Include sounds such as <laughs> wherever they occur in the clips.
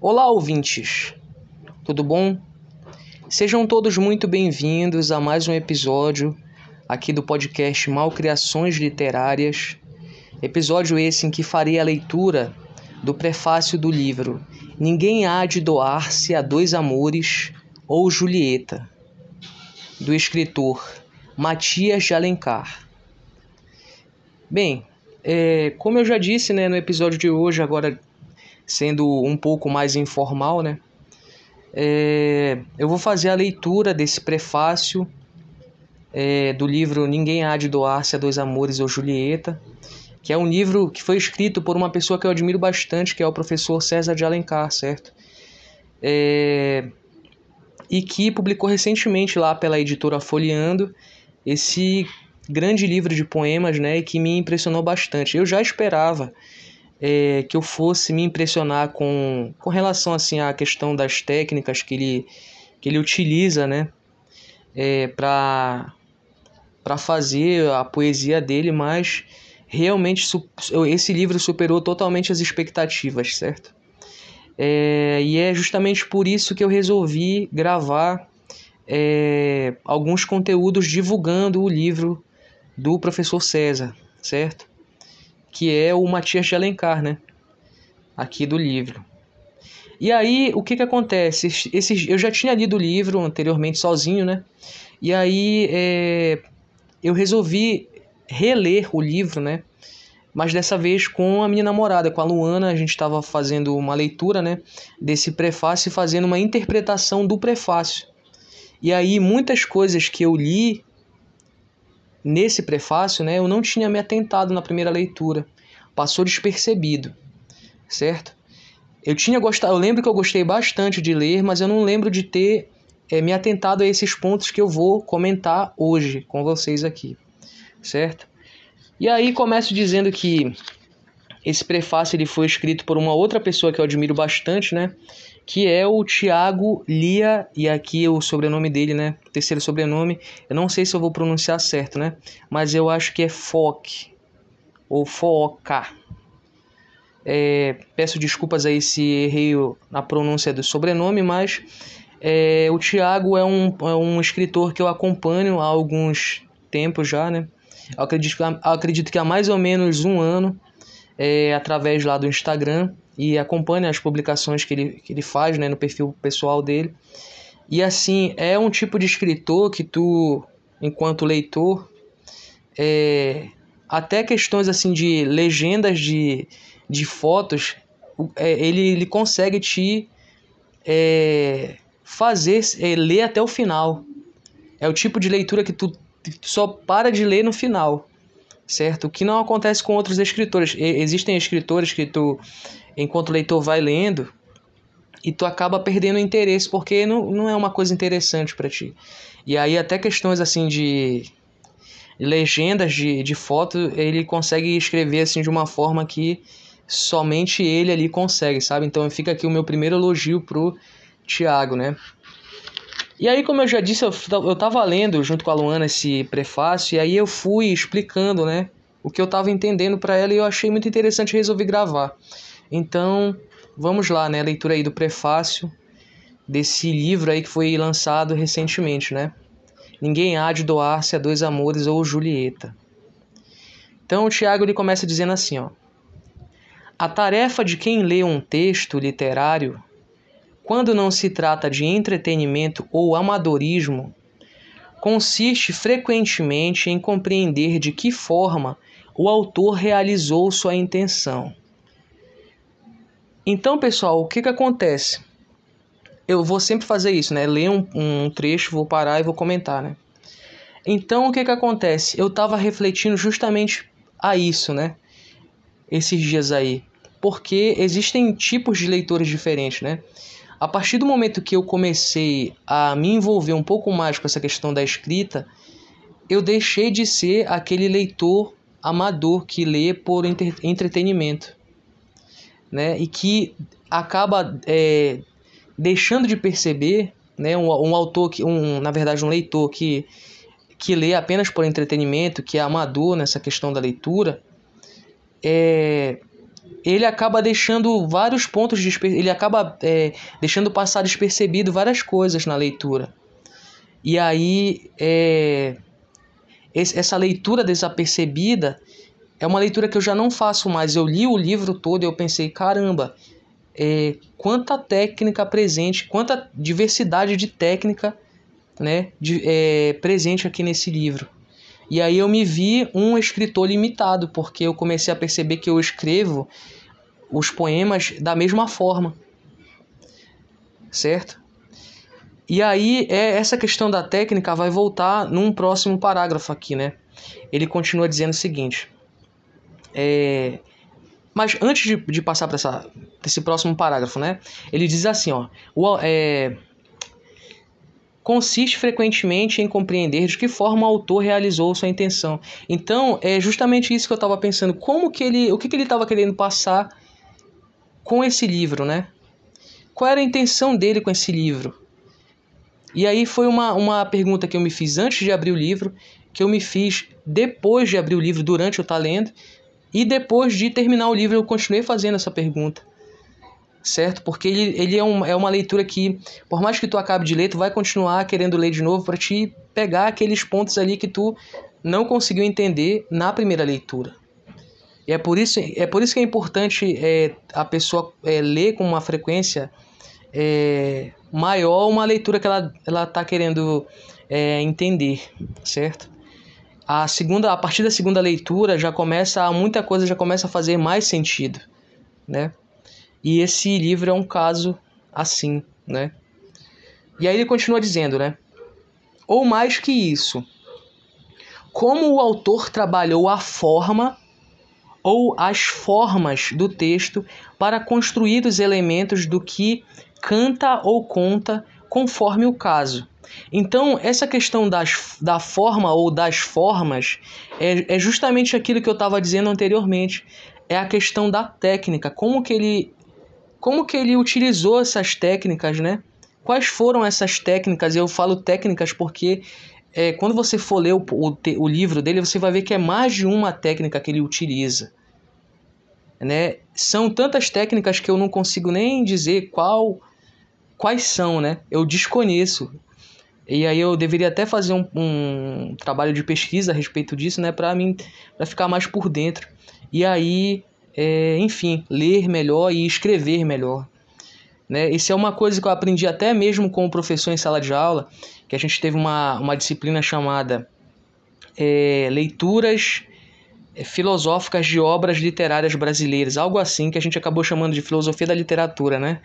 Olá, ouvintes! Tudo bom? Sejam todos muito bem-vindos a mais um episódio aqui do podcast Malcriações Literárias. Episódio esse em que farei a leitura do prefácio do livro Ninguém há de doar-se a dois amores ou Julieta, do escritor Matias de Alencar. Bem, é, como eu já disse né, no episódio de hoje, agora sendo um pouco mais informal, né? É, eu vou fazer a leitura desse prefácio é, do livro Ninguém Há de Doar-se a Dois Amores ou Julieta, que é um livro que foi escrito por uma pessoa que eu admiro bastante, que é o professor César de Alencar, certo? É, e que publicou recentemente lá pela editora Folheando esse grande livro de poemas, né, que me impressionou bastante. Eu já esperava é, que eu fosse me impressionar com, com relação assim à questão das técnicas que ele, que ele utiliza, né, é, para para fazer a poesia dele, mas realmente esse livro superou totalmente as expectativas, certo? É, e é justamente por isso que eu resolvi gravar é, alguns conteúdos divulgando o livro do professor César, certo? Que é o Matias de Alencar, né? Aqui do livro. E aí, o que que acontece? Esse, eu já tinha lido o livro anteriormente sozinho, né? E aí, é, eu resolvi reler o livro, né? Mas dessa vez com a minha namorada, com a Luana, a gente estava fazendo uma leitura, né? Desse prefácio e fazendo uma interpretação do prefácio. E aí, muitas coisas que eu li nesse prefácio, né, eu não tinha me atentado na primeira leitura. Passou despercebido, certo? Eu tinha gostado, eu lembro que eu gostei bastante de ler, mas eu não lembro de ter é, me atentado a esses pontos que eu vou comentar hoje com vocês aqui, certo? E aí começo dizendo que esse prefácio ele foi escrito por uma outra pessoa que eu admiro bastante, né? Que é o Tiago Lia, e aqui o sobrenome dele, né? O terceiro sobrenome, eu não sei se eu vou pronunciar certo, né? Mas eu acho que é Foc, ou Foca. É, peço desculpas aí se errei na pronúncia do sobrenome, mas é, o Tiago é um, é um escritor que eu acompanho há alguns tempos já, né? Eu acredito, eu acredito que há mais ou menos um ano, é, através lá do Instagram, e acompanhe as publicações que ele, que ele faz né, no perfil pessoal dele. E assim, é um tipo de escritor que tu, enquanto leitor, é, até questões assim de legendas de, de fotos, é, ele, ele consegue te é, fazer é, ler até o final. É o tipo de leitura que tu, tu só para de ler no final, certo? O que não acontece com outros escritores. existem escritores que tu enquanto o leitor vai lendo e tu acaba perdendo interesse porque não, não é uma coisa interessante para ti. E aí até questões assim de legendas de, de foto ele consegue escrever assim de uma forma que somente ele ali consegue, sabe? Então fica aqui o meu primeiro elogio pro Tiago, né? E aí, como eu já disse, eu, eu tava lendo junto com a Luana esse prefácio, e aí eu fui explicando, né, o que eu tava entendendo para ela e eu achei muito interessante resolvi gravar. Então, vamos lá, né? Leitura aí do prefácio desse livro aí que foi lançado recentemente, né? Ninguém há de doar-se a dois amores ou Julieta. Então, o Tiago ele começa dizendo assim, ó: A tarefa de quem lê um texto literário, quando não se trata de entretenimento ou amadorismo, consiste frequentemente em compreender de que forma o autor realizou sua intenção então, pessoal, o que, que acontece? Eu vou sempre fazer isso, né? Ler um, um trecho, vou parar e vou comentar, né? Então, o que, que acontece? Eu estava refletindo justamente a isso, né? Esses dias aí. Porque existem tipos de leitores diferentes, né? A partir do momento que eu comecei a me envolver um pouco mais com essa questão da escrita, eu deixei de ser aquele leitor amador que lê por entretenimento né, e que acaba é, deixando de perceber, né, um, um autor que, um, na verdade, um leitor que que lê apenas por entretenimento, que é amador nessa questão da leitura, é, ele acaba deixando vários pontos de ele acaba é, deixando passar despercebido várias coisas na leitura. E aí é, essa leitura desapercebida é uma leitura que eu já não faço mais eu li o livro todo e eu pensei caramba é, quanta técnica presente quanta diversidade de técnica né de, é, presente aqui nesse livro e aí eu me vi um escritor limitado, porque eu comecei a perceber que eu escrevo os poemas da mesma forma. Certo? E aí é essa questão da técnica vai voltar num próximo parágrafo aqui, né? Ele continua dizendo o seguinte. É, mas antes de, de passar para esse próximo parágrafo, né? Ele diz assim, ó. O, é, consiste frequentemente em compreender de que forma o autor realizou sua intenção. Então, é justamente isso que eu estava pensando, como que ele, o que, que ele estava querendo passar com esse livro, né? Qual era a intenção dele com esse livro? E aí foi uma, uma pergunta que eu me fiz antes de abrir o livro, que eu me fiz depois de abrir o livro, durante eu estar lendo, e depois de terminar o livro eu continuei fazendo essa pergunta certo? Porque ele, ele é, um, é uma leitura que, por mais que tu acabe de ler, tu vai continuar querendo ler de novo para te pegar aqueles pontos ali que tu não conseguiu entender na primeira leitura. E é por isso, é por isso que é importante é, a pessoa é, ler com uma frequência é, maior uma leitura que ela está querendo é, entender, certo? A segunda, a partir da segunda leitura já começa muita coisa já começa a fazer mais sentido, né? E esse livro é um caso assim, né? E aí ele continua dizendo, né? Ou mais que isso, como o autor trabalhou a forma ou as formas do texto para construir os elementos do que canta ou conta conforme o caso. Então, essa questão das, da forma ou das formas é, é justamente aquilo que eu estava dizendo anteriormente. É a questão da técnica, como que ele como que ele utilizou essas técnicas, né? Quais foram essas técnicas? Eu falo técnicas porque é, quando você for ler o, o, o, livro dele, você vai ver que é mais de uma técnica que ele utiliza. Né? São tantas técnicas que eu não consigo nem dizer qual, quais são, né? Eu desconheço. E aí eu deveria até fazer um, um trabalho de pesquisa a respeito disso, né? Para mim, para ficar mais por dentro. E aí é, enfim, ler melhor e escrever melhor. Né? Isso é uma coisa que eu aprendi até mesmo com o professor em sala de aula, que a gente teve uma, uma disciplina chamada é, Leituras Filosóficas de Obras Literárias Brasileiras, algo assim que a gente acabou chamando de Filosofia da Literatura, né?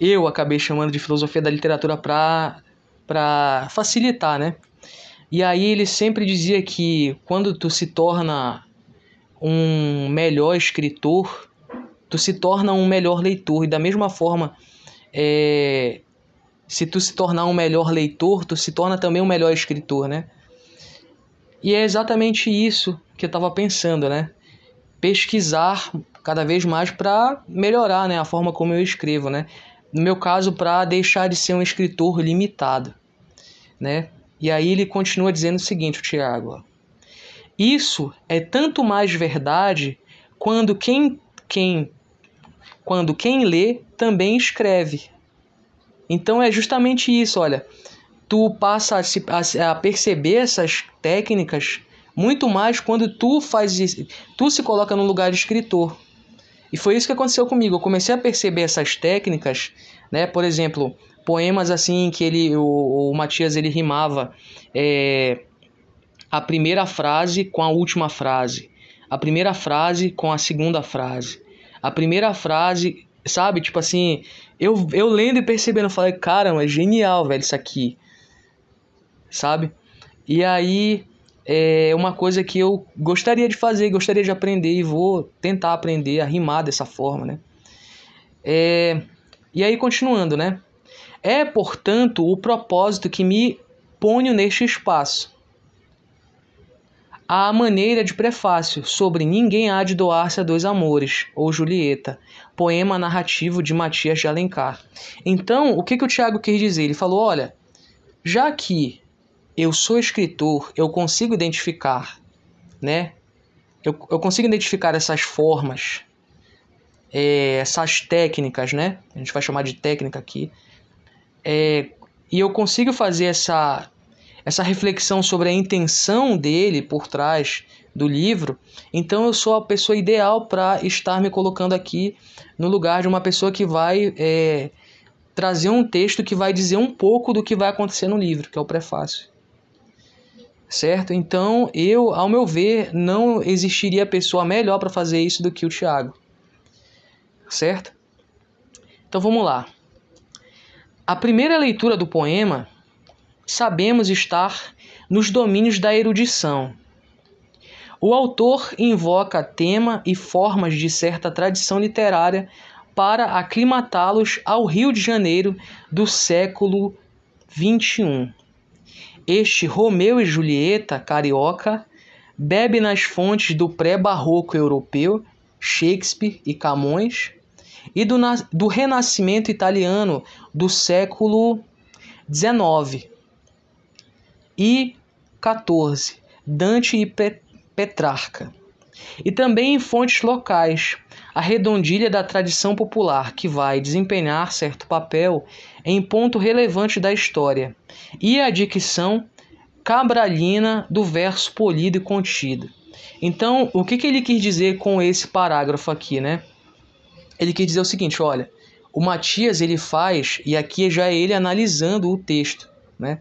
Eu acabei chamando de Filosofia da Literatura para facilitar, né? E aí ele sempre dizia que quando tu se torna um melhor escritor, tu se torna um melhor leitor. E da mesma forma, é, se tu se tornar um melhor leitor, tu se torna também um melhor escritor, né? E é exatamente isso que eu estava pensando, né? Pesquisar cada vez mais para melhorar né, a forma como eu escrevo, né? No meu caso, para deixar de ser um escritor limitado, né? E aí ele continua dizendo o seguinte, o Tiago, isso é tanto mais verdade quando quem, quem, quando quem lê também escreve. Então é justamente isso, olha. Tu passa a, se, a, a perceber essas técnicas muito mais quando tu faz tu se coloca no lugar de escritor. E foi isso que aconteceu comigo. Eu comecei a perceber essas técnicas, né? Por exemplo, poemas assim que ele, o, o Matias ele rimava é, a primeira frase com a última frase, a primeira frase com a segunda frase, a primeira frase, sabe? Tipo assim, eu, eu lendo e percebendo, eu falei, caramba, é genial, velho, isso aqui, sabe? E aí, é uma coisa que eu gostaria de fazer, gostaria de aprender e vou tentar aprender a rimar dessa forma, né? É, e aí, continuando, né? É, portanto, o propósito que me ponho neste espaço à maneira de prefácio sobre Ninguém há de doar-se a dois amores, ou Julieta, poema narrativo de Matias de Alencar. Então, o que, que o Tiago quis dizer? Ele falou: olha, já que eu sou escritor, eu consigo identificar, né? Eu, eu consigo identificar essas formas, é, essas técnicas, né? A gente vai chamar de técnica aqui. É, e eu consigo fazer essa, essa reflexão sobre a intenção dele por trás do livro, então eu sou a pessoa ideal para estar me colocando aqui no lugar de uma pessoa que vai é, trazer um texto que vai dizer um pouco do que vai acontecer no livro, que é o prefácio. Certo? Então, eu, ao meu ver, não existiria pessoa melhor para fazer isso do que o Tiago. Certo? Então vamos lá. A primeira leitura do poema, sabemos estar nos domínios da erudição. O autor invoca tema e formas de certa tradição literária para aclimatá-los ao Rio de Janeiro do século XXI. Este Romeu e Julieta carioca bebe nas fontes do pré-barroco europeu, Shakespeare e Camões, e do, do Renascimento italiano do século XIX e XIV, Dante e Petrarca. E também em fontes locais, a redondilha da tradição popular, que vai desempenhar certo papel em ponto relevante da história, e a dicção cabralina do verso polido e contido. Então, o que, que ele quis dizer com esse parágrafo aqui, né? ele quer dizer o seguinte, olha, o Matias ele faz e aqui já é ele analisando o texto, né?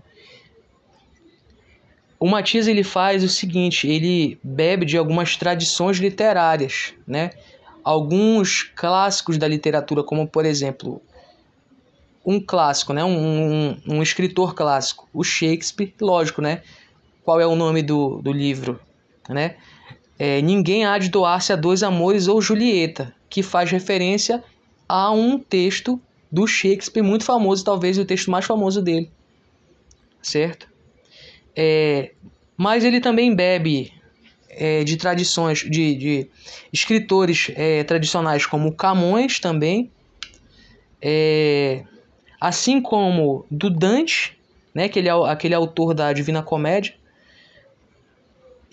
O Matias ele faz o seguinte, ele bebe de algumas tradições literárias, né? Alguns clássicos da literatura, como por exemplo, um clássico, né? Um, um, um escritor clássico, o Shakespeare, lógico, né? Qual é o nome do, do livro, né? É, Ninguém há de doar-se a dois amores ou Julieta, que faz referência a um texto do Shakespeare muito famoso, talvez o texto mais famoso dele, certo? É, mas ele também bebe é, de tradições de, de escritores é, tradicionais como Camões também, é, assim como do Dante, né, aquele, aquele autor da Divina Comédia,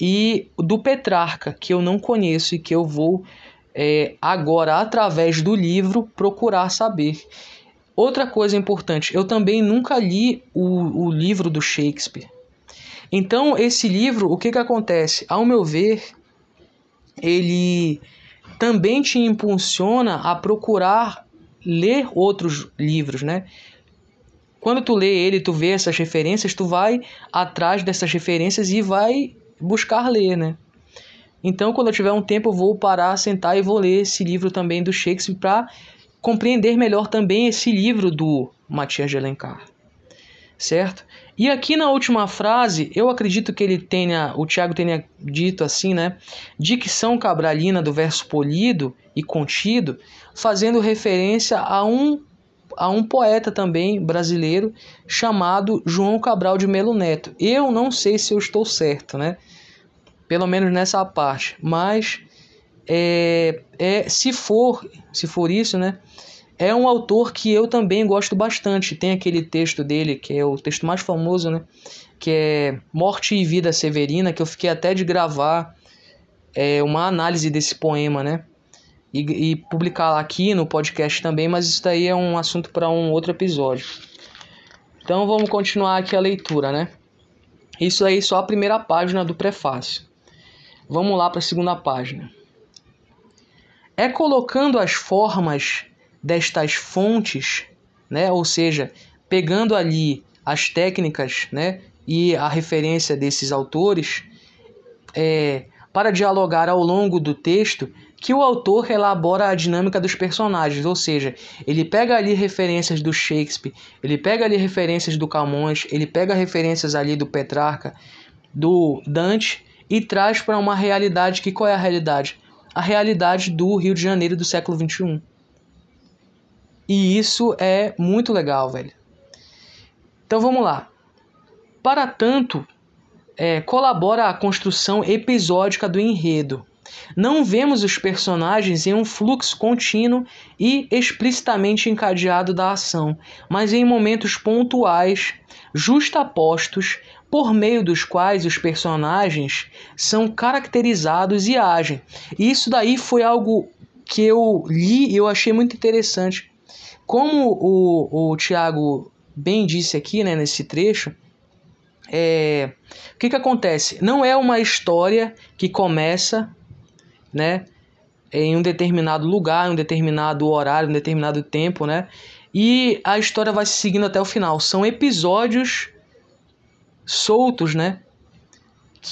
e do Petrarca, que eu não conheço e que eu vou é, agora, através do livro, procurar saber. Outra coisa importante, eu também nunca li o, o livro do Shakespeare. Então, esse livro, o que, que acontece? Ao meu ver, ele também te impulsiona a procurar ler outros livros, né? Quando tu lê ele, tu vê essas referências, tu vai atrás dessas referências e vai buscar ler, né? Então, quando eu tiver um tempo, eu vou parar, sentar e vou ler esse livro também do Shakespeare para compreender melhor também esse livro do Matias de Alencar. Certo? E aqui na última frase, eu acredito que ele tenha, o Tiago tenha dito assim, né? Dicção cabralina do verso polido e contido, fazendo referência a um a um poeta também brasileiro chamado João Cabral de Melo Neto. Eu não sei se eu estou certo, né? pelo menos nessa parte. Mas é, é, se for, se for isso, né? É um autor que eu também gosto bastante. Tem aquele texto dele que é o texto mais famoso, né? Que é Morte e Vida Severina, que eu fiquei até de gravar é, uma análise desse poema, né? E, e publicar aqui no podcast também, mas isso daí é um assunto para um outro episódio. Então vamos continuar aqui a leitura, né? Isso aí só a primeira página do prefácio. Vamos lá para a segunda página. É colocando as formas destas fontes, né, ou seja, pegando ali as técnicas né, e a referência desses autores, é, para dialogar ao longo do texto, que o autor elabora a dinâmica dos personagens, ou seja, ele pega ali referências do Shakespeare, ele pega ali referências do Camões, ele pega referências ali do Petrarca, do Dante e traz para uma realidade que qual é a realidade? A realidade do Rio de Janeiro do século 21. E isso é muito legal, velho. Então vamos lá. Para tanto, é, colabora a construção episódica do enredo. Não vemos os personagens em um fluxo contínuo e explicitamente encadeado da ação, mas em momentos pontuais, justapostos, por meio dos quais os personagens são caracterizados e agem. E isso daí foi algo que eu li e eu achei muito interessante. Como o, o Tiago bem disse aqui, né, nesse trecho, é, o que, que acontece? Não é uma história que começa né, em um determinado lugar, em um determinado horário, em um determinado tempo, né? E a história vai se seguindo até o final. São episódios soltos, né?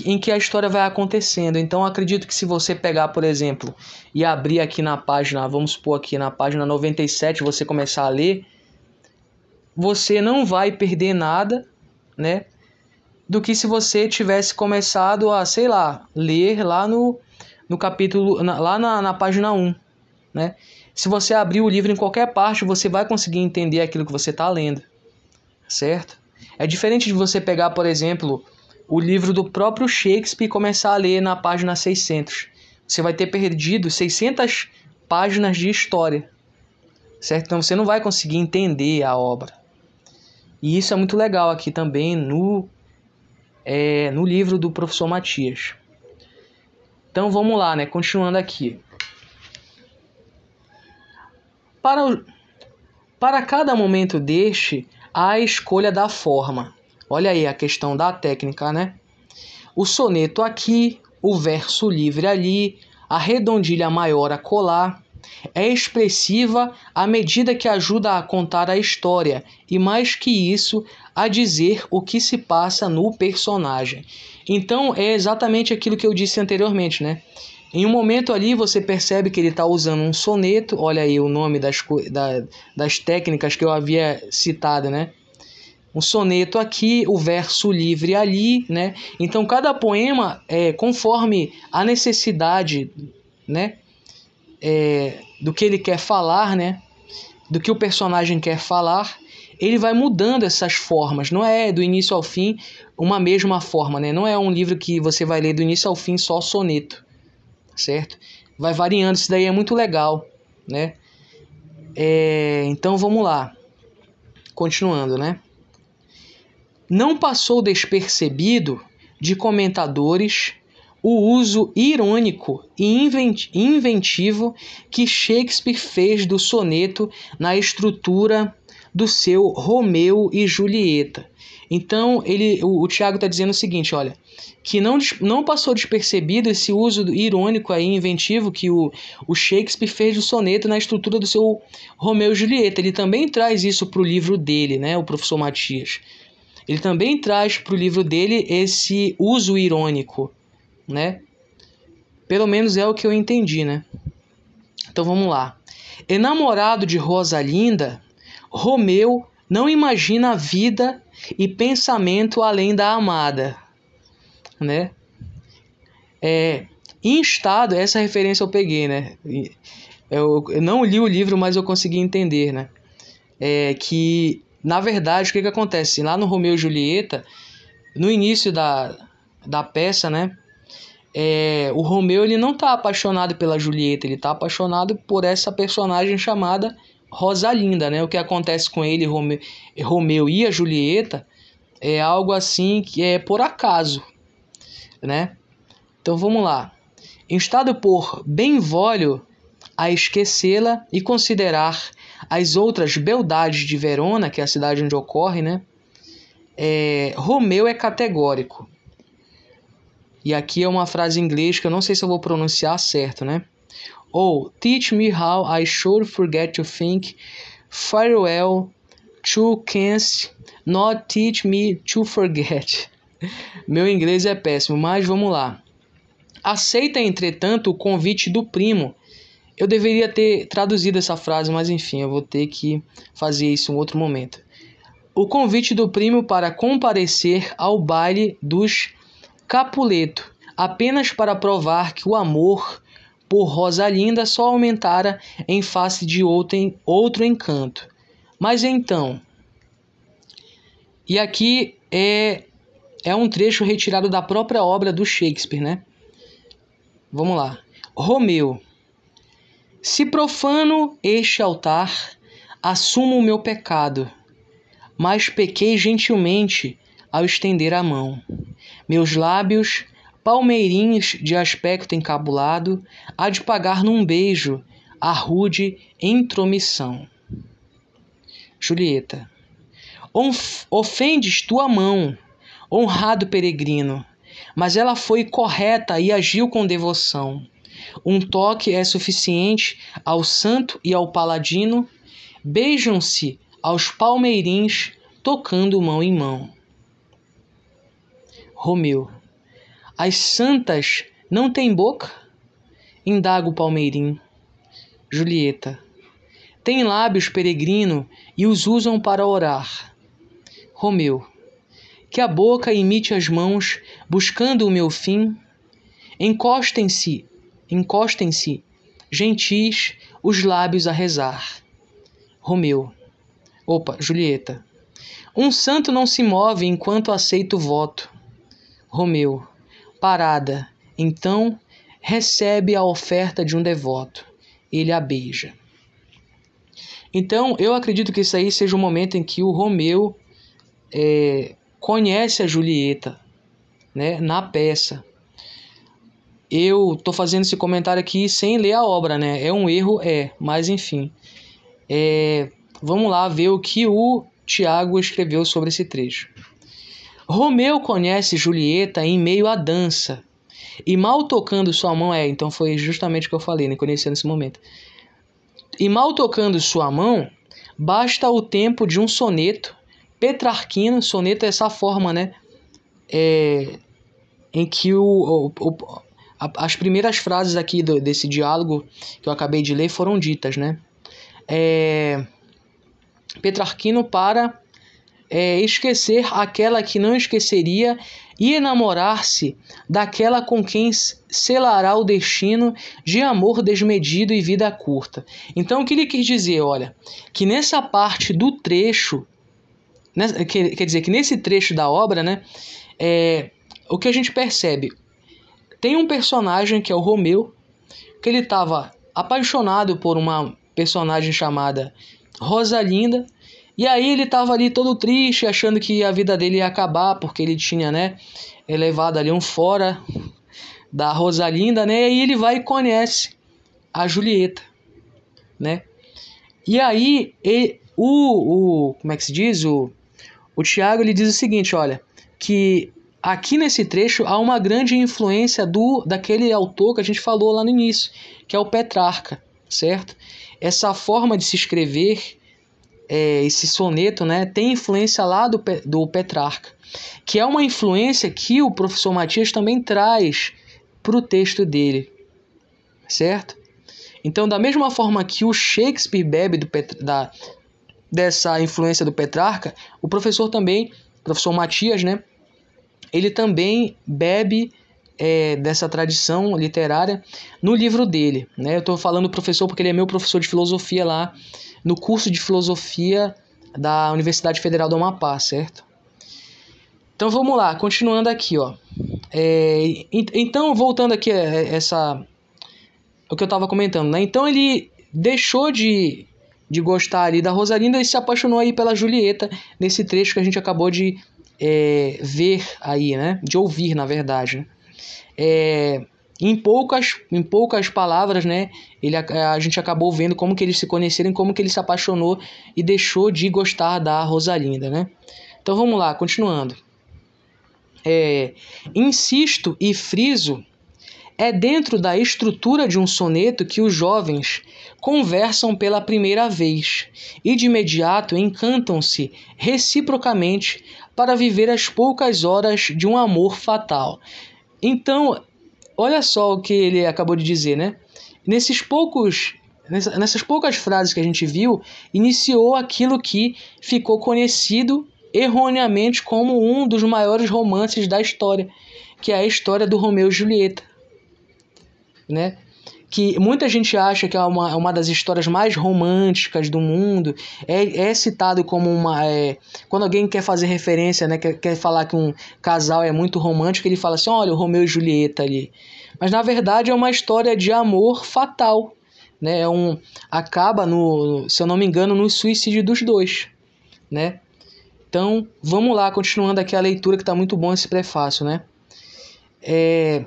Em que a história vai acontecendo. Então acredito que se você pegar, por exemplo, e abrir aqui na página, vamos supor aqui na página 97, você começar a ler, você não vai perder nada, né? Do que se você tivesse começado a, sei lá, ler lá no, no capítulo, na, lá na, na página 1, né? Se você abrir o livro em qualquer parte, você vai conseguir entender aquilo que você está lendo, certo? É diferente de você pegar, por exemplo, o livro do próprio Shakespeare e começar a ler na página 600. Você vai ter perdido 600 páginas de história, certo? Então você não vai conseguir entender a obra. E isso é muito legal aqui também no, é, no livro do professor Matias. Então vamos lá, né? Continuando aqui. Para, o, para cada momento deste, há a escolha da forma. Olha aí a questão da técnica, né? O soneto aqui, o verso livre ali, a redondilha maior a colar, é expressiva à medida que ajuda a contar a história e, mais que isso, a dizer o que se passa no personagem. Então, é exatamente aquilo que eu disse anteriormente, né? Em um momento ali você percebe que ele está usando um soneto, olha aí o nome das, da, das técnicas que eu havia citado, né? Um soneto aqui, o verso livre ali, né? Então cada poema, é, conforme a necessidade, né? É, do que ele quer falar, né? Do que o personagem quer falar, ele vai mudando essas formas. Não é do início ao fim uma mesma forma, né? Não é um livro que você vai ler do início ao fim só soneto certo? Vai variando, isso daí é muito legal, né? É, então vamos lá, continuando, né? Não passou despercebido de comentadores o uso irônico e inventivo que Shakespeare fez do soneto na estrutura do seu Romeu e Julieta. Então, ele, o, o Tiago está dizendo o seguinte, olha, que não, não passou despercebido esse uso irônico e inventivo que o, o Shakespeare fez do soneto na estrutura do seu Romeu e Julieta. Ele também traz isso para o livro dele, né, o professor Matias. Ele também traz para o livro dele esse uso irônico, né? Pelo menos é o que eu entendi, né? Então vamos lá. Enamorado de Rosalinda, Romeu não imagina a vida e pensamento além da amada né? É, em estado, essa referência eu peguei, né? Eu, eu não li o livro, mas eu consegui entender, né? É que, na verdade, o que, que acontece? Lá no Romeu e Julieta, no início da, da peça, né? É, o Romeu ele não está apaixonado pela Julieta, ele está apaixonado por essa personagem chamada Rosalinda, né? O que acontece com ele, Romeu, Romeu e a Julieta, é algo assim que é por acaso, né? Então vamos lá. Instado por Benvolio a esquecê-la e considerar as outras beldades de Verona, que é a cidade onde ocorre, né? É, Romeu é categórico. E aqui é uma frase em inglês que eu não sei se eu vou pronunciar certo, né? Ou teach me how I should forget to think farewell to canst not teach me to forget. <laughs> Meu inglês é péssimo, mas vamos lá. Aceita, entretanto, o convite do primo. Eu deveria ter traduzido essa frase, mas enfim, eu vou ter que fazer isso em outro momento. O convite do primo para comparecer ao baile dos Capuleto, apenas para provar que o amor por Rosalinda só aumentara em face de outro, encanto. Mas então. E aqui é é um trecho retirado da própria obra do Shakespeare, né? Vamos lá. Romeu. Se profano este altar, assumo o meu pecado, mas pequei gentilmente ao estender a mão. Meus lábios, palmeirinhos de aspecto encabulado, há de pagar num beijo a rude intromissão. Julieta. Ofendes tua mão, honrado peregrino, mas ela foi correta e agiu com devoção. Um toque é suficiente ao santo e ao paladino, beijam-se aos palmeirins, tocando mão em mão. Romeu. As santas não têm boca? Indaga o palmeirim. Julieta. Tem lábios peregrino e os usam para orar. Romeu. Que a boca imite as mãos, buscando o meu fim. Encostem-se, encostem-se, gentis, os lábios a rezar. Romeu. Opa, Julieta. Um santo não se move enquanto aceita o voto. Romeu. Parada. Então, recebe a oferta de um devoto. Ele a beija. Então, eu acredito que isso aí seja o momento em que o Romeu é, conhece a Julieta, né, na peça. Eu tô fazendo esse comentário aqui sem ler a obra, né? É um erro, é, mas enfim. É, vamos lá ver o que o Tiago escreveu sobre esse trecho. Romeu conhece Julieta em meio à dança, e mal tocando sua mão, é, então foi justamente o que eu falei, né? Conhecer nesse momento. E mal tocando sua mão, basta o tempo de um soneto petrarquino. Soneto é essa forma, né? É, em que o, o, o as primeiras frases aqui do, desse diálogo que eu acabei de ler foram ditas, né? É, Petrarquino para é, esquecer aquela que não esqueceria e enamorar-se daquela com quem selará o destino de amor desmedido e vida curta. Então, o que ele quis dizer, olha, que nessa parte do trecho, né, quer, quer dizer, que nesse trecho da obra, né, é, o que a gente percebe, tem um personagem que é o Romeu, que ele estava apaixonado por uma personagem chamada Rosalinda, e aí ele tava ali todo triste, achando que a vida dele ia acabar, porque ele tinha, né, levado ali um fora da Rosalinda, né? E ele vai e conhece a Julieta, né? E aí ele, o, o como é que se diz? O, o Tiago ele diz o seguinte, olha, que aqui nesse trecho há uma grande influência do daquele autor que a gente falou lá no início, que é o Petrarca, certo? Essa forma de se escrever é, esse soneto né, tem influência lá do, do Petrarca, que é uma influência que o professor Matias também traz para o texto dele, certo? Então, da mesma forma que o Shakespeare bebe do, da, dessa influência do Petrarca, o professor também, o professor Matias, né, ele também bebe é, dessa tradição literária no livro dele. Né? Eu estou falando professor porque ele é meu professor de filosofia lá no curso de filosofia da Universidade Federal do Amapá, certo? Então vamos lá, continuando aqui, ó. É, então, voltando aqui a essa. O que eu estava comentando, né? Então ele deixou de, de gostar ali da Rosalinda e se apaixonou aí pela Julieta, nesse trecho que a gente acabou de é, ver aí, né? De ouvir, na verdade. Né? É, em poucas, em poucas palavras, né, ele, a, a gente acabou vendo como que eles se conheceram, como que ele se apaixonou e deixou de gostar da Rosalinda, né? Então vamos lá, continuando. É, insisto e friso é dentro da estrutura de um soneto que os jovens conversam pela primeira vez e de imediato encantam-se reciprocamente para viver as poucas horas de um amor fatal. Então, olha só o que ele acabou de dizer, né? Nesses poucos nessas poucas frases que a gente viu, iniciou aquilo que ficou conhecido erroneamente como um dos maiores romances da história, que é a história do Romeu e Julieta, né? Que muita gente acha que é uma, uma das histórias mais românticas do mundo, é, é citado como uma. É, quando alguém quer fazer referência, né, quer, quer falar que um casal é muito romântico, ele fala assim: olha, o Romeu e Julieta ali. Mas na verdade é uma história de amor fatal. Né? É um, acaba, no, se eu não me engano, no suicídio dos dois. Né? Então, vamos lá, continuando aqui a leitura que está muito bom esse prefácio. Né? É,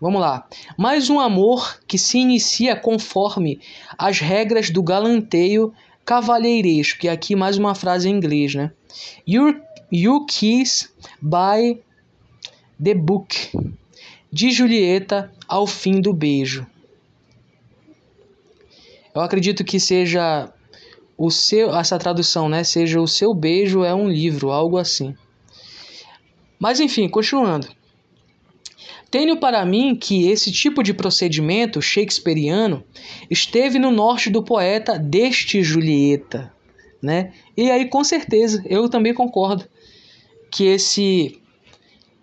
Vamos lá. Mais um amor que se inicia conforme as regras do galanteio cavalheiresco, que aqui mais uma frase em inglês, né? You, you kiss by the book. De Julieta ao fim do beijo. Eu acredito que seja o seu essa tradução, né? Seja o seu beijo é um livro, algo assim. Mas enfim, continuando. Tenho para mim que esse tipo de procedimento shakespeariano esteve no norte do poeta deste Julieta, né? E aí com certeza eu também concordo que esse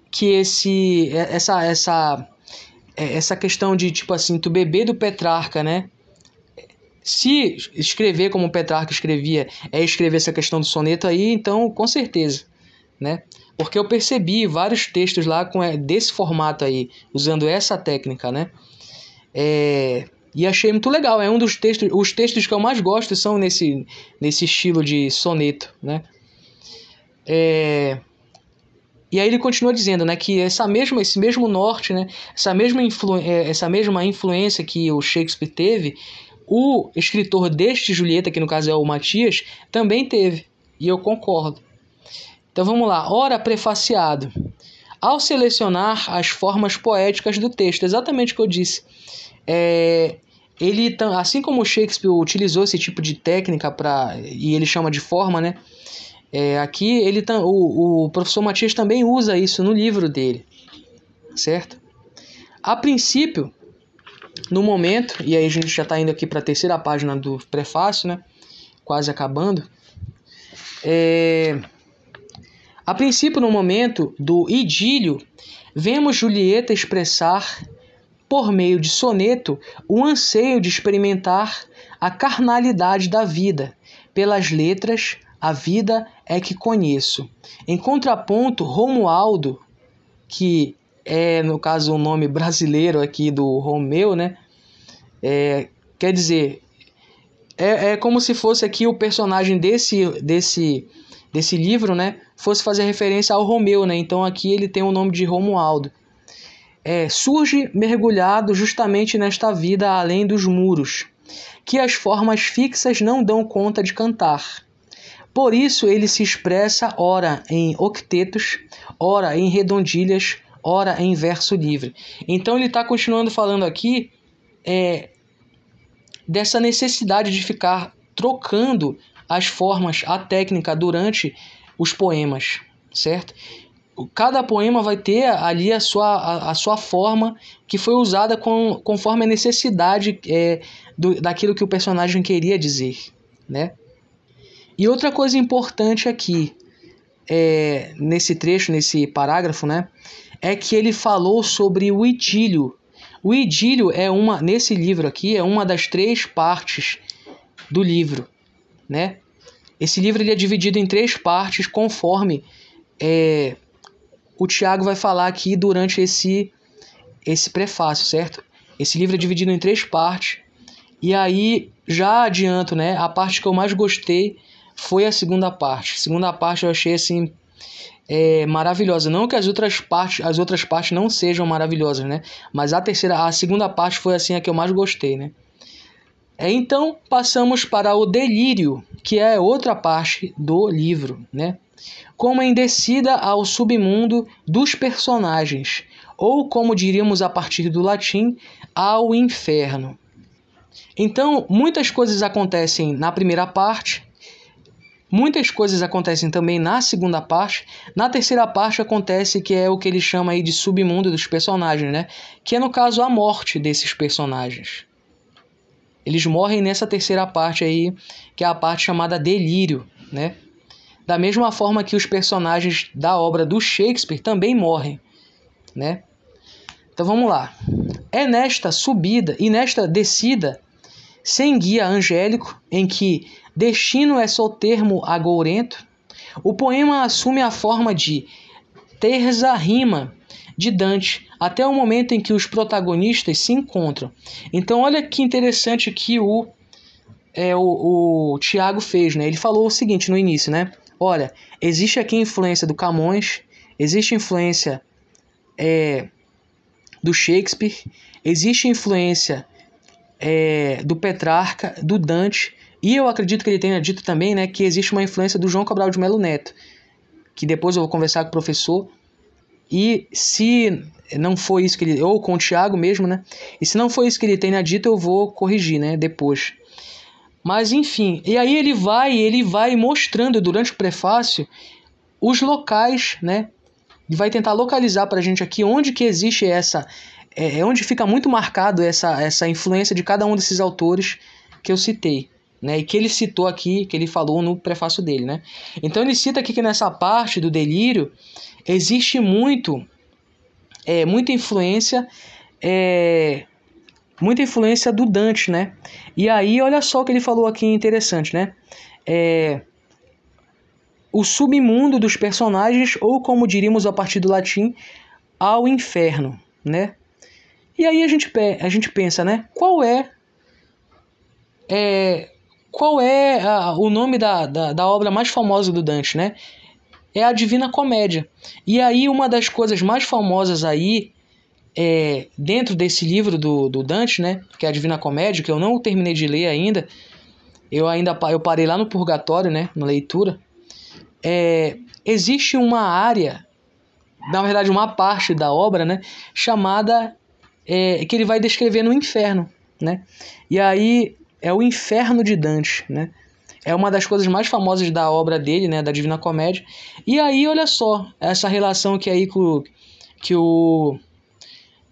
que esse essa essa essa questão de tipo assim, tu beber do Petrarca, né? Se escrever como Petrarca escrevia é escrever essa questão do soneto aí, então com certeza, né? Porque eu percebi vários textos lá com é, desse formato aí, usando essa técnica, né? É, e achei muito legal. É um dos textos, os textos que eu mais gosto são nesse, nesse estilo de soneto, né? É, e aí ele continua dizendo, né, que essa mesma, esse mesmo norte, né, essa mesma, influ, é, essa mesma influência que o Shakespeare teve, o escritor deste Julieta, que no caso é o Matias, também teve. E eu concordo. Então vamos lá. Ora, prefaciado. Ao selecionar as formas poéticas do texto, exatamente o que eu disse. É, ele, assim como Shakespeare utilizou esse tipo de técnica para e ele chama de forma, né? É, aqui ele o, o professor Matias também usa isso no livro dele, certo? A princípio, no momento, e aí a gente já está indo aqui para a terceira página do prefácio, né? Quase acabando. É, a princípio, no momento do idílio, vemos Julieta expressar, por meio de soneto, o anseio de experimentar a carnalidade da vida. Pelas letras, a vida é que conheço. Em contraponto, Romualdo, que é, no caso, o nome brasileiro aqui do Romeu, né? É, quer dizer, é, é como se fosse aqui o personagem desse, desse desse livro, né, fosse fazer referência ao Romeu, né? Então aqui ele tem o nome de Romualdo. É, surge mergulhado justamente nesta vida além dos muros, que as formas fixas não dão conta de cantar. Por isso ele se expressa ora em octetos, ora em redondilhas, ora em verso livre. Então ele está continuando falando aqui é, dessa necessidade de ficar trocando as formas, a técnica durante os poemas, certo? Cada poema vai ter ali a sua, a, a sua forma que foi usada com, conforme a necessidade é, do, daquilo que o personagem queria dizer, né? E outra coisa importante aqui, é, nesse trecho, nesse parágrafo, né? É que ele falou sobre o idílio. O idílio é uma, nesse livro aqui, é uma das três partes do livro né? Esse livro ele é dividido em três partes, conforme é, o Tiago vai falar aqui durante esse, esse prefácio, certo? Esse livro é dividido em três partes. E aí, já adianto, né? A parte que eu mais gostei foi a segunda parte. A segunda parte eu achei assim é, maravilhosa. Não que as outras partes, as outras partes não sejam maravilhosas, né? Mas a terceira, a segunda parte foi assim a que eu mais gostei, né? É, então passamos para o delírio, que é outra parte do livro, né? Como em descida ao submundo dos personagens, ou como diríamos a partir do latim, ao inferno. Então, muitas coisas acontecem na primeira parte, muitas coisas acontecem também na segunda parte. Na terceira parte acontece que é o que ele chama aí de submundo dos personagens, né? Que é no caso a morte desses personagens. Eles morrem nessa terceira parte aí, que é a parte chamada delírio, né? Da mesma forma que os personagens da obra do Shakespeare também morrem, né? Então vamos lá. É nesta subida e nesta descida sem guia angélico, em que destino é só termo agourento, o poema assume a forma de terza rima de Dante, até o momento em que os protagonistas se encontram. Então, olha que interessante que o, é, o, o Tiago fez. Né? Ele falou o seguinte no início, né? Olha, existe aqui influência do Camões, existe influência é, do Shakespeare, existe influência é, do Petrarca, do Dante, e eu acredito que ele tenha dito também né, que existe uma influência do João Cabral de Melo Neto, que depois eu vou conversar com o professor, e se não foi isso que ele. Ou com o Tiago mesmo, né? E se não foi isso que ele tenha dito, eu vou corrigir, né? Depois. Mas enfim, e aí ele vai, ele vai mostrando durante o prefácio os locais, né? Ele vai tentar localizar para a gente aqui onde que existe essa, é, é onde fica muito marcado essa, essa influência de cada um desses autores que eu citei, né? E que ele citou aqui, que ele falou no prefácio dele, né? Então ele cita aqui que nessa parte do delírio existe muito, é, muita influência, é, muita influência do Dante, né? E aí, olha só o que ele falou aqui interessante, né? É, o submundo dos personagens, ou como diríamos a partir do latim, ao inferno, né? E aí a gente, a gente pensa, né? Qual é, é qual é a, o nome da, da, da obra mais famosa do Dante, né? É a Divina Comédia. E aí uma das coisas mais famosas aí é, dentro desse livro do, do Dante, né, que é a Divina Comédia, que eu não terminei de ler ainda, eu ainda eu parei lá no Purgatório, né, na leitura, é, existe uma área, na verdade uma parte da obra, né, chamada é, que ele vai descrever no inferno, né, e aí é o inferno de Dante, né, é uma das coisas mais famosas da obra dele, né, da Divina Comédia, e aí olha só essa relação que aí que o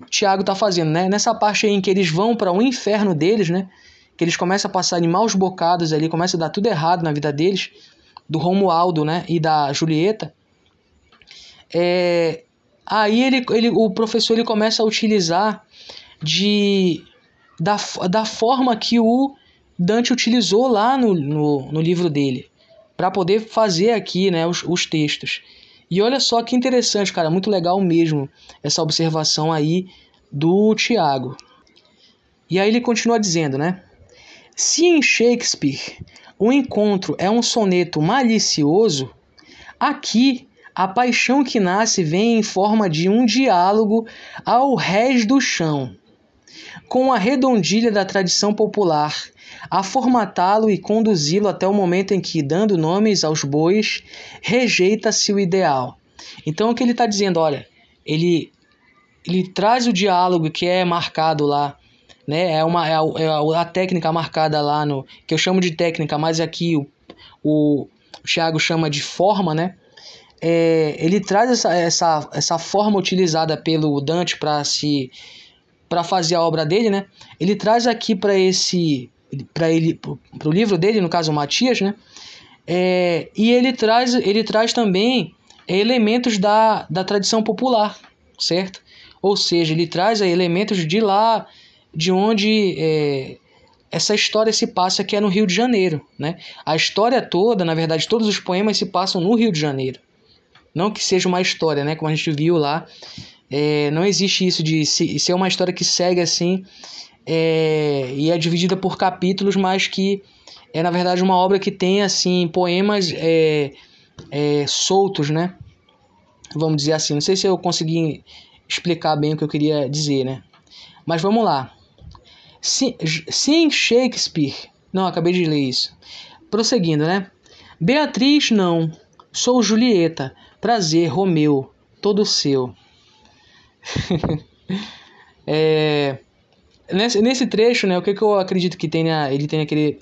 Tiago está fazendo, né? Nessa parte aí em que eles vão para o um inferno deles, né? Que eles começam a passar em maus bocados ali, começa a dar tudo errado na vida deles, do Romualdo, né? E da Julieta. É, aí ele, ele, o professor ele começa a utilizar de da, da forma que o Dante utilizou lá no, no, no livro dele, para poder fazer aqui, né? Os, os textos. E olha só que interessante, cara, muito legal mesmo essa observação aí do Tiago. E aí ele continua dizendo, né? Se em Shakespeare o encontro é um soneto malicioso, aqui a paixão que nasce vem em forma de um diálogo ao rés do chão, com a redondilha da tradição popular a formatá-lo e conduzi-lo até o momento em que, dando nomes aos bois, rejeita-se o ideal. Então o que ele está dizendo, olha, ele, ele traz o diálogo que é marcado lá, né? É, uma, é, a, é a técnica marcada lá no. que eu chamo de técnica, mas aqui o, o, o Thiago chama de forma, né? É, ele traz essa, essa, essa forma utilizada pelo Dante para se para fazer a obra dele, né? Ele traz aqui para esse para ele para o livro dele, no caso Matias, né? É, e ele traz ele traz também elementos da, da tradição popular, certo? Ou seja, ele traz elementos de lá, de onde é, essa história se passa, que é no Rio de Janeiro, né? A história toda, na verdade, todos os poemas se passam no Rio de Janeiro. Não que seja uma história, né? Como a gente viu lá, é, não existe isso de ser uma história que segue assim é, e é dividida por capítulos, mas que é na verdade uma obra que tem assim poemas é, é, soltos, né? Vamos dizer assim. Não sei se eu consegui explicar bem o que eu queria dizer, né? Mas vamos lá. Se em Shakespeare. Não, acabei de ler isso. Prosseguindo, né? Beatriz, não. Sou Julieta. Prazer, Romeu. Todo seu. <laughs> é, nesse, nesse trecho, né, o que, que eu acredito que tenha, ele tenha querido,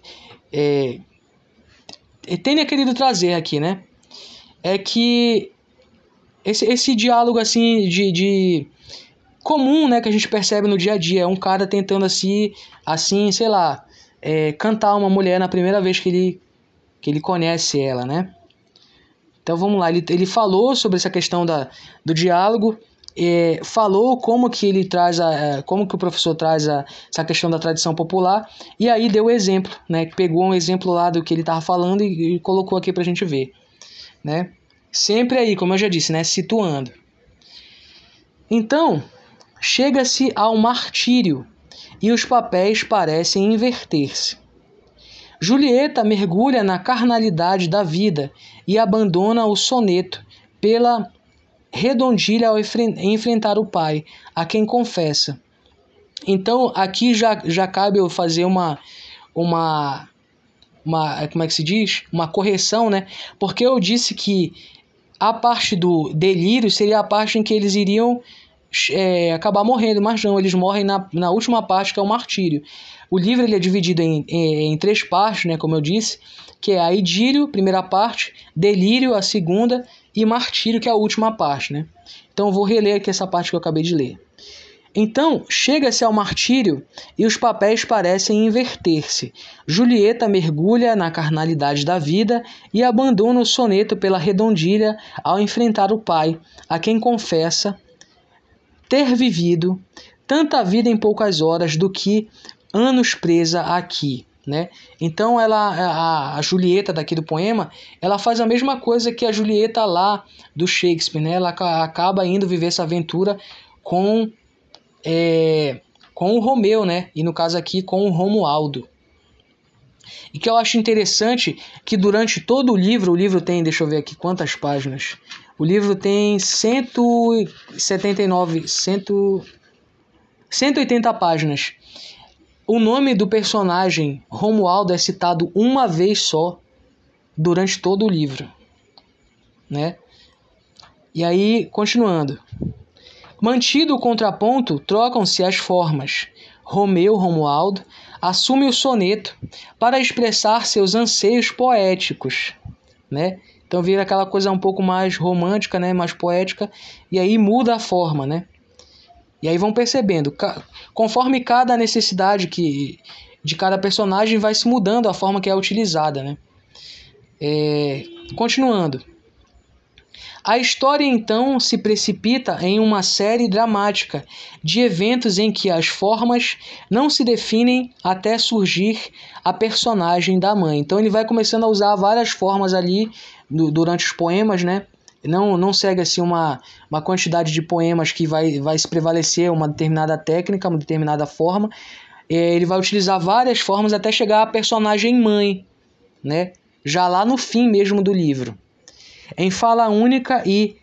é, tenha querido trazer aqui, né? É que esse, esse diálogo assim de, de comum, né, que a gente percebe no dia a dia, é um cara tentando assim, assim, sei lá, é, cantar uma mulher na primeira vez que ele que ele conhece ela, né? Então vamos lá, ele, ele falou sobre essa questão da, do diálogo é, falou como que ele traz a, é, como que o professor traz a, essa questão da tradição popular e aí deu o exemplo, né? Pegou um exemplo lá do que ele estava falando e, e, colocou aqui para a gente ver, né? Sempre aí, como eu já disse, né? Situando. Então chega-se ao martírio e os papéis parecem inverter-se. Julieta mergulha na carnalidade da vida e abandona o soneto pela redondilha ao enfrentar o pai, a quem confessa. Então, aqui já, já cabe eu fazer uma, uma, uma. Como é que se diz? Uma correção, né? Porque eu disse que a parte do delírio seria a parte em que eles iriam é, acabar morrendo, mas não, eles morrem na, na última parte, que é o martírio. O livro ele é dividido em, em, em três partes, né, como eu disse, que é a idílio, primeira parte, delírio, a segunda, e martírio, que é a última parte. Né? Então vou reler aqui essa parte que eu acabei de ler. Então, chega-se ao martírio e os papéis parecem inverter-se. Julieta mergulha na carnalidade da vida e abandona o soneto pela redondilha ao enfrentar o pai, a quem confessa ter vivido tanta vida em poucas horas do que anos presa aqui. Né? Então ela a, Julieta daqui do poema ela faz a mesma coisa que a Julieta lá do Shakespeare né? ela acaba indo viver essa aventura com é, com o Romeu né e no caso aqui com o Romualdo e que eu acho interessante que durante todo o livro o livro tem deixa eu ver aqui quantas páginas o livro tem 179 100, 180 páginas o nome do personagem Romualdo é citado uma vez só durante todo o livro, né? E aí, continuando. Mantido o contraponto, trocam-se as formas. Romeu Romualdo assume o soneto para expressar seus anseios poéticos, né? Então vira aquela coisa um pouco mais romântica, né, mais poética, e aí muda a forma, né? E aí vão percebendo, conforme cada necessidade que de cada personagem vai se mudando a forma que é utilizada, né? É, continuando. A história então se precipita em uma série dramática de eventos em que as formas não se definem até surgir a personagem da mãe. Então ele vai começando a usar várias formas ali durante os poemas, né? não, não segue assim uma, uma quantidade de poemas que vai, vai se prevalecer uma determinada técnica, uma determinada forma. É, ele vai utilizar várias formas até chegar à personagem mãe, né? já lá no fim mesmo do livro. Em fala única e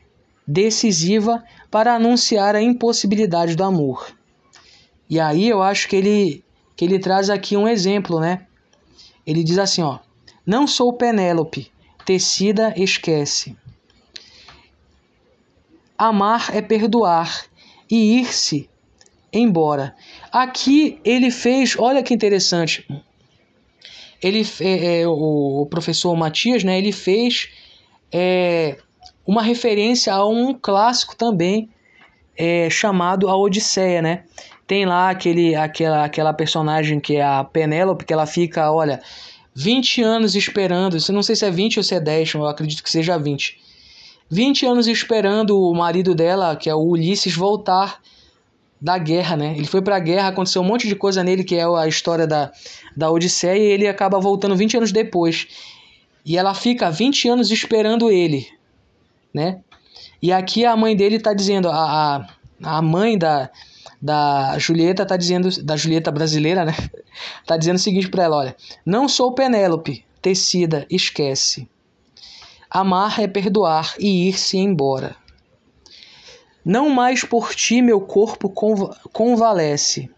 decisiva para anunciar a impossibilidade do amor. E aí eu acho que ele, que ele traz aqui um exemplo, né? Ele diz assim, ó: Não sou Penélope, tecida esquece. Amar é perdoar e ir-se embora. Aqui ele fez, olha que interessante. Ele, é, é, o professor Matias, né, ele fez é, uma referência a um clássico também é, chamado A Odisseia, né? Tem lá aquele, aquela, aquela personagem que é a Penélope, que ela fica, olha, 20 anos esperando, eu não sei se é 20 ou se é 10, eu acredito que seja 20 20 anos esperando o marido dela, que é o Ulisses, voltar da guerra, né? Ele foi para a guerra, aconteceu um monte de coisa nele, que é a história da, da Odisseia, e ele acaba voltando 20 anos depois. E ela fica 20 anos esperando ele, né? E aqui a mãe dele está dizendo, a, a, a mãe da, da Julieta está dizendo, da Julieta brasileira, né? <laughs> Tá dizendo o seguinte para ela, olha, não sou Penélope, tecida, esquece. Amar é perdoar e ir-se embora. Não mais por ti meu corpo convalesce,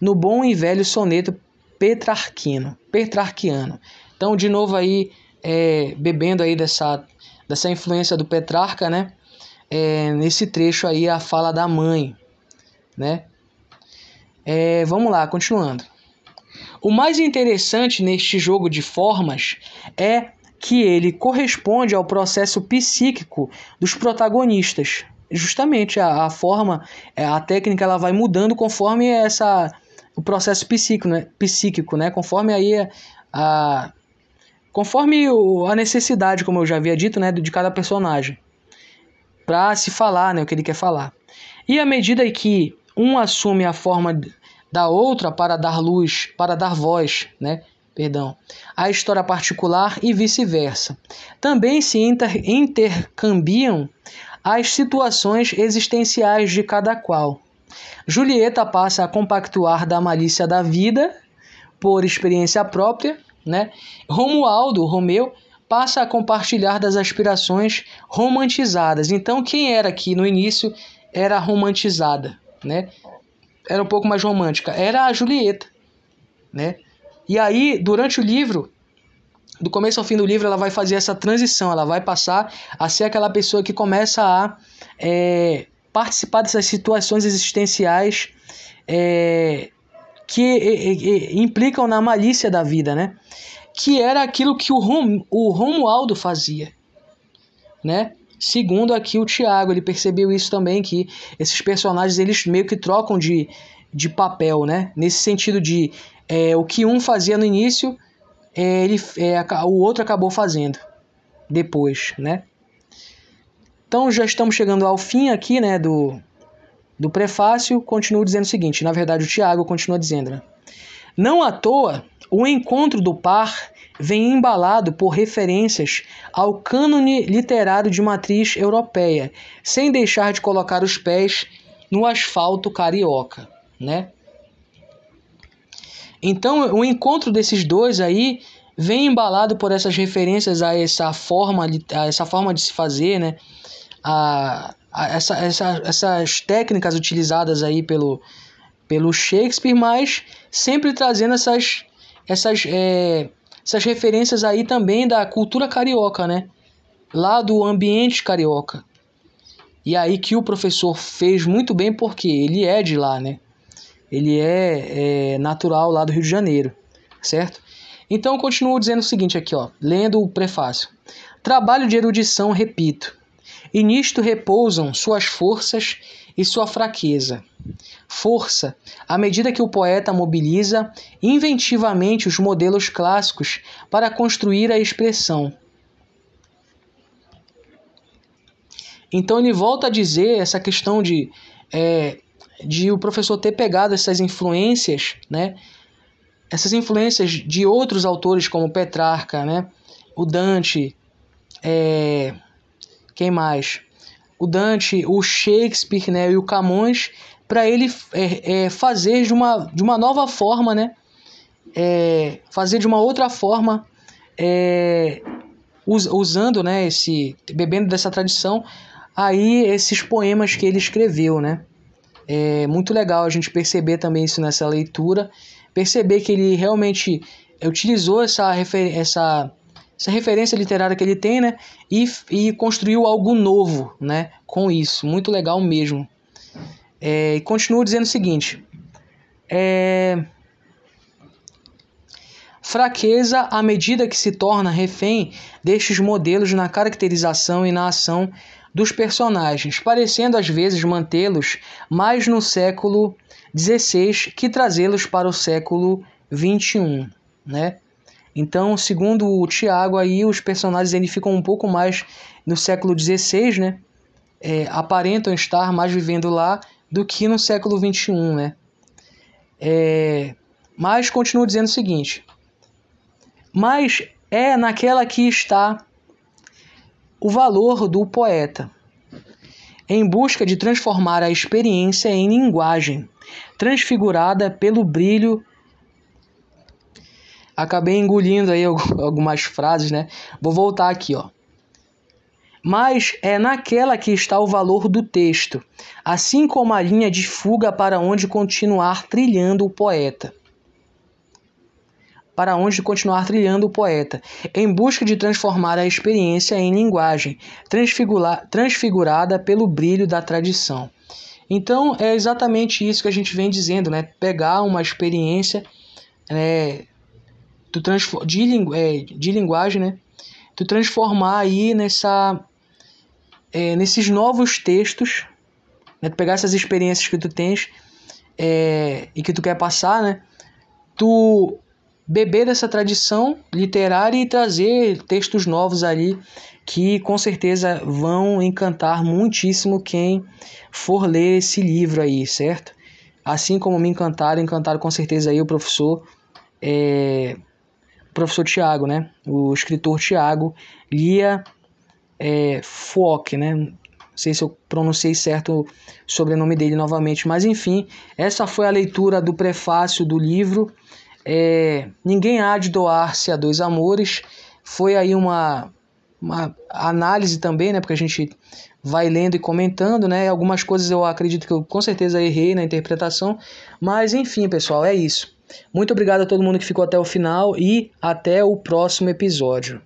no bom e velho soneto petrarquino, petrarquiano. Então, de novo aí, é, bebendo aí dessa, dessa influência do Petrarca, né? É, nesse trecho aí, a fala da mãe, né? É, vamos lá, continuando. O mais interessante neste jogo de formas é que ele corresponde ao processo psíquico dos protagonistas. Justamente a, a forma, é, a técnica ela vai mudando conforme essa o processo psíquico, né? psíquico, né? Conforme aí a conforme o, a necessidade, como eu já havia dito, né, de cada personagem, para se falar, né, o que ele quer falar. E à medida que um assume a forma da outra para dar luz, para dar voz, né, perdão, a história particular e vice-versa. Também se inter intercambiam as situações existenciais de cada qual. Julieta passa a compactuar da malícia da vida por experiência própria, né? Romualdo, Romeu, passa a compartilhar das aspirações romantizadas. Então, quem era aqui no início era romantizada, né? Era um pouco mais romântica. Era a Julieta, né? E aí, durante o livro, do começo ao fim do livro, ela vai fazer essa transição. Ela vai passar a ser aquela pessoa que começa a é, participar dessas situações existenciais é, que implicam na malícia da vida, né? Que era aquilo que o, Rom, o Romualdo fazia, né? Segundo aqui o Tiago, ele percebeu isso também, que esses personagens eles meio que trocam de, de papel, né? Nesse sentido de é, o que um fazia no início, é, ele, é, o outro acabou fazendo depois, né? Então já estamos chegando ao fim aqui, né, do, do prefácio. Continuo dizendo o seguinte, na verdade o Tiago continua dizendo, né? Não à toa, o encontro do par vem embalado por referências ao cânone literário de matriz europeia, sem deixar de colocar os pés no asfalto carioca, né? Então, o encontro desses dois aí vem embalado por essas referências a essa forma, a essa forma de se fazer, né? A, a essa, essa, essas técnicas utilizadas aí pelo, pelo Shakespeare, mas sempre trazendo essas, essas, é, essas referências aí também da cultura carioca, né? Lá do ambiente carioca. E aí que o professor fez muito bem porque ele é de lá, né? ele é, é natural lá do Rio de Janeiro, certo? Então continuo dizendo o seguinte aqui, ó, lendo o prefácio. Trabalho de erudição, repito, e nisto repousam suas forças e sua fraqueza. Força, à medida que o poeta mobiliza inventivamente os modelos clássicos para construir a expressão. Então ele volta a dizer essa questão de é, de o professor ter pegado essas influências, né? Essas influências de outros autores como Petrarca, né? O Dante, é... quem mais? O Dante, o Shakespeare, né? E o Camões, para ele é, é, fazer de uma, de uma nova forma, né? É, fazer de uma outra forma, é, us, usando, né? Esse, bebendo dessa tradição, aí esses poemas que ele escreveu, né? É muito legal a gente perceber também isso nessa leitura, perceber que ele realmente utilizou essa, essa, essa referência literária que ele tem, né? E, e construiu algo novo, né? Com isso, muito legal mesmo. É, e continuo dizendo o seguinte: é, fraqueza à medida que se torna refém destes modelos na caracterização e na ação dos personagens, parecendo às vezes mantê-los mais no século XVI que trazê-los para o século XXI, né? Então, segundo o Tiago, aí os personagens ele ficam um pouco mais no século XVI, né? É, aparentam estar mais vivendo lá do que no século XXI, né? É, mas continuo dizendo o seguinte: mas é naquela que está o valor do poeta, em busca de transformar a experiência em linguagem, transfigurada pelo brilho. Acabei engolindo aí <laughs> algumas frases, né? Vou voltar aqui, ó. Mas é naquela que está o valor do texto, assim como a linha de fuga para onde continuar trilhando o poeta para onde continuar trilhando o poeta, em busca de transformar a experiência em linguagem, transfigurada pelo brilho da tradição. Então é exatamente isso que a gente vem dizendo, né? Pegar uma experiência é, de, lingu é, de linguagem, né? Tu transformar aí nessa, é, nesses novos textos, né? Tu pegar essas experiências que tu tens é, e que tu quer passar, né? Tu beber dessa tradição literária e trazer textos novos ali que com certeza vão encantar muitíssimo quem for ler esse livro aí, certo? Assim como me encantaram, encantaram com certeza aí o professor é, professor Tiago, né? O escritor Tiago Lia é, Fock, né? Não sei se eu pronunciei certo o sobrenome dele novamente, mas enfim, essa foi a leitura do prefácio do livro é, Ninguém há de doar-se a dois amores. Foi aí uma, uma análise também, né? Porque a gente vai lendo e comentando, né? Algumas coisas eu acredito que eu com certeza errei na interpretação, mas enfim, pessoal, é isso. Muito obrigado a todo mundo que ficou até o final e até o próximo episódio.